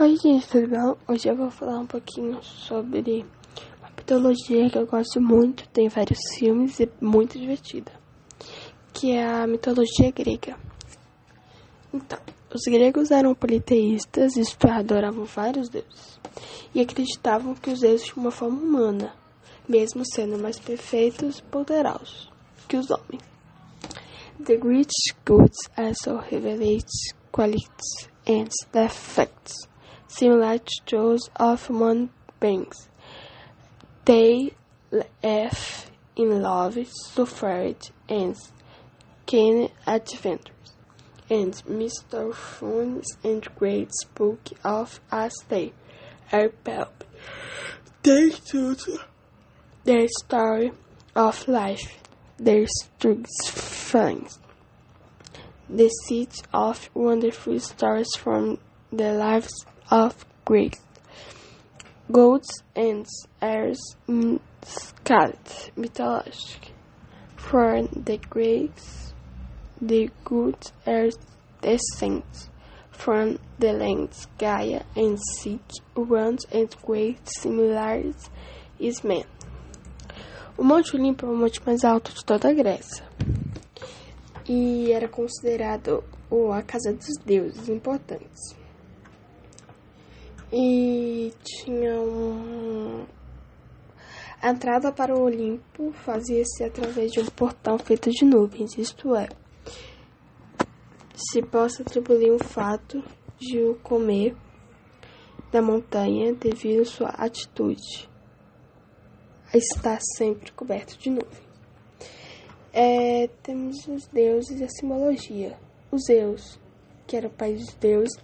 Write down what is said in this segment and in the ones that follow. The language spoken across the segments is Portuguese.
Oi gente, tudo bom? Hoje eu vou falar um pouquinho sobre uma mitologia que eu gosto muito, tem vários filmes e muito divertida, que é a mitologia grega. Então, os gregos eram politeístas, isto é, adoravam vários deuses, e acreditavam que os deuses tinham uma forma humana, mesmo sendo mais perfeitos e poderosos que os homens. The Greek gods also revelate qualities and defects similar to those of human beings. They laugh in love, suffered, and can adventures, and Mister. misfortunes and great spook of as they are pulp. They told their story of life, their strengths, the seeds of wonderful stories from the lives of Greek. Goats and heirs in scarlet mythology. For the Greeks, the goats are descend from the lands Gaia and seek runs and great similarities is man. O Monte Olimpo é o monte mais alto de toda a Grécia e era considerado a casa dos deuses importantes e tinha um. A entrada para o Olimpo fazia-se através de um portão feito de nuvens, isto é, se possa atribuir um fato de o comer da montanha devido à sua atitude a estar sempre coberto de nuvens. É, temos os deuses e a simbologia. Os Zeus, que era o pai dos deuses,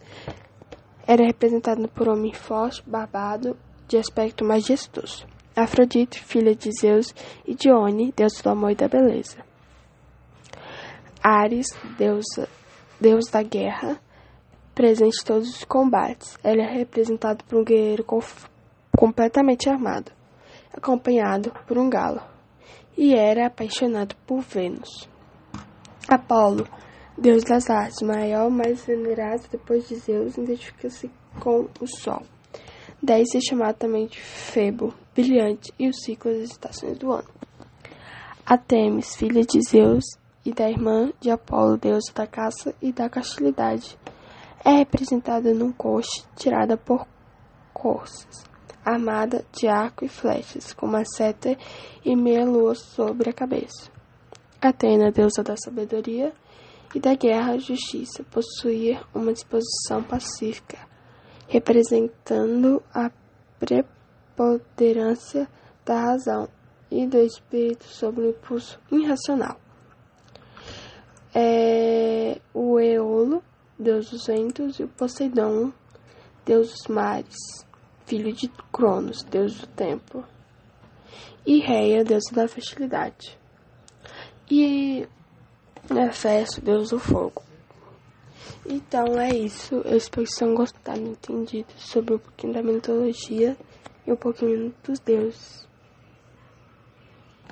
era representado por um homem forte, barbado, de aspecto majestoso. Afrodite, filha de Zeus, e Dione, deus do amor e da beleza. Ares, deus, deus da guerra, presente em todos os combates. Ele é representado por um guerreiro completamente armado, acompanhado por um galo, e era apaixonado por Vênus. Apolo, Deus das artes, maior, mais venerado depois de Zeus, identifica-se com o Sol. Daí se chamado também de Febo, brilhante, e o ciclo das estações do ano. Atemis, filha de Zeus e da irmã de Apolo, deusa da caça e da castilidade, é representada num coche tirada por corças, armada de arco e flechas, com uma seta e meia lua sobre a cabeça. Atena, deusa da sabedoria, e da guerra justiça, possuir uma disposição pacífica, representando a preponderância da razão e do espírito sobre o impulso irracional. É o Eolo, deus dos ventos, e o Poseidon, deus dos mares, filho de Cronos, deus do tempo, e Reia, deus da fertilidade. E Hefesto, deus do fogo. Então é isso. Eu espero que vocês tenham gostado, entendido sobre um pouquinho da mitologia e um pouquinho dos deuses.